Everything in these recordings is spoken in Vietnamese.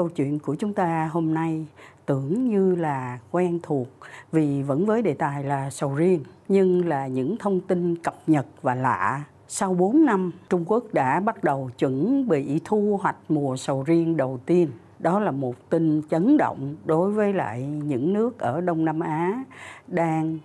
Câu chuyện của chúng ta hôm nay tưởng như là quen thuộc vì vẫn với đề tài là sầu riêng nhưng là những thông tin cập nhật và lạ sau 4 năm, Trung Quốc đã bắt đầu chuẩn bị thu hoạch mùa sầu riêng đầu tiên. Đó là một tin chấn động đối với lại những nước ở Đông Nam Á đang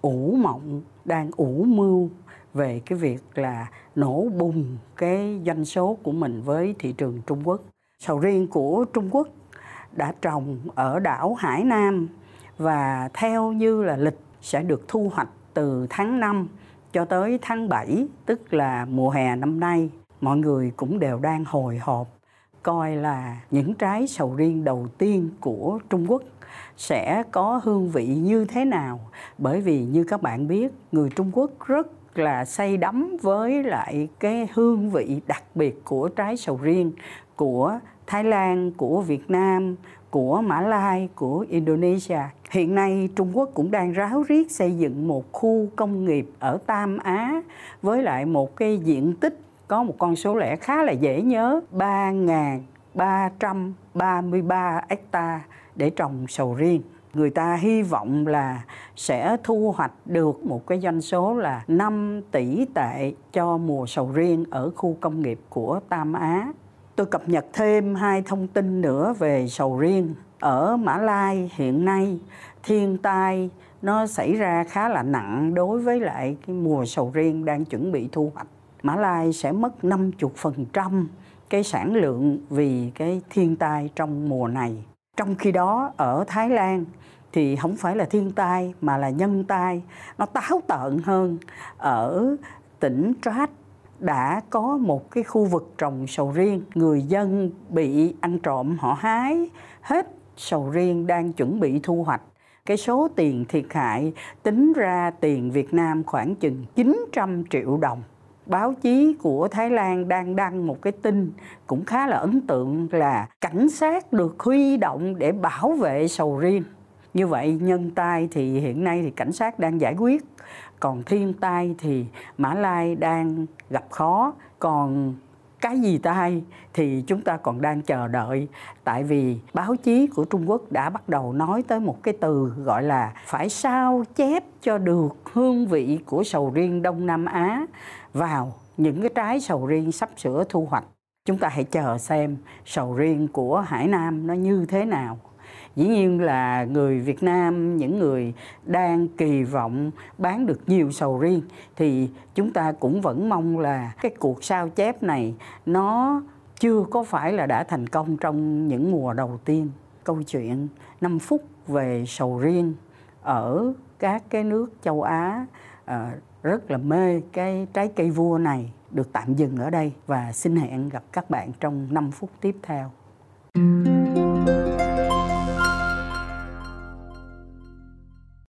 ủ mộng, đang ủ mưu về cái việc là nổ bùng cái doanh số của mình với thị trường Trung Quốc. Sầu riêng của Trung Quốc đã trồng ở đảo Hải Nam và theo như là lịch sẽ được thu hoạch từ tháng 5 cho tới tháng 7, tức là mùa hè năm nay. Mọi người cũng đều đang hồi hộp coi là những trái sầu riêng đầu tiên của Trung Quốc sẽ có hương vị như thế nào bởi vì như các bạn biết người Trung Quốc rất là say đắm với lại cái hương vị đặc biệt của trái sầu riêng của Thái Lan, của Việt Nam, của Mã Lai, của Indonesia. Hiện nay Trung Quốc cũng đang ráo riết xây dựng một khu công nghiệp ở Tam Á với lại một cái diện tích có một con số lẻ khá là dễ nhớ 3.333 hecta để trồng sầu riêng. Người ta hy vọng là sẽ thu hoạch được một cái doanh số là 5 tỷ tệ cho mùa sầu riêng ở khu công nghiệp của Tam Á. Tôi cập nhật thêm hai thông tin nữa về sầu riêng. Ở Mã Lai hiện nay thiên tai nó xảy ra khá là nặng đối với lại cái mùa sầu riêng đang chuẩn bị thu hoạch. Mã Lai sẽ mất 50% cái sản lượng vì cái thiên tai trong mùa này. Trong khi đó ở Thái Lan thì không phải là thiên tai mà là nhân tai, nó táo tợn hơn. Ở tỉnh Trat đã có một cái khu vực trồng sầu riêng, người dân bị ăn trộm họ hái hết sầu riêng đang chuẩn bị thu hoạch. Cái số tiền thiệt hại tính ra tiền Việt Nam khoảng chừng 900 triệu đồng báo chí của Thái Lan đang đăng một cái tin cũng khá là ấn tượng là cảnh sát được huy động để bảo vệ sầu riêng. Như vậy nhân tai thì hiện nay thì cảnh sát đang giải quyết, còn thiên tai thì Mã Lai đang gặp khó, còn cái gì tai thì chúng ta còn đang chờ đợi tại vì báo chí của Trung Quốc đã bắt đầu nói tới một cái từ gọi là phải sao chép cho được hương vị của sầu riêng Đông Nam Á vào những cái trái sầu riêng sắp sửa thu hoạch. Chúng ta hãy chờ xem sầu riêng của Hải Nam nó như thế nào. Dĩ nhiên là người Việt Nam, những người đang kỳ vọng bán được nhiều sầu riêng thì chúng ta cũng vẫn mong là cái cuộc sao chép này nó chưa có phải là đã thành công trong những mùa đầu tiên. Câu chuyện 5 phút về sầu riêng ở các cái nước châu Á ờ, rất là mê cái trái cây vua này được tạm dừng ở đây và xin hẹn gặp các bạn trong 5 phút tiếp theo. Thank you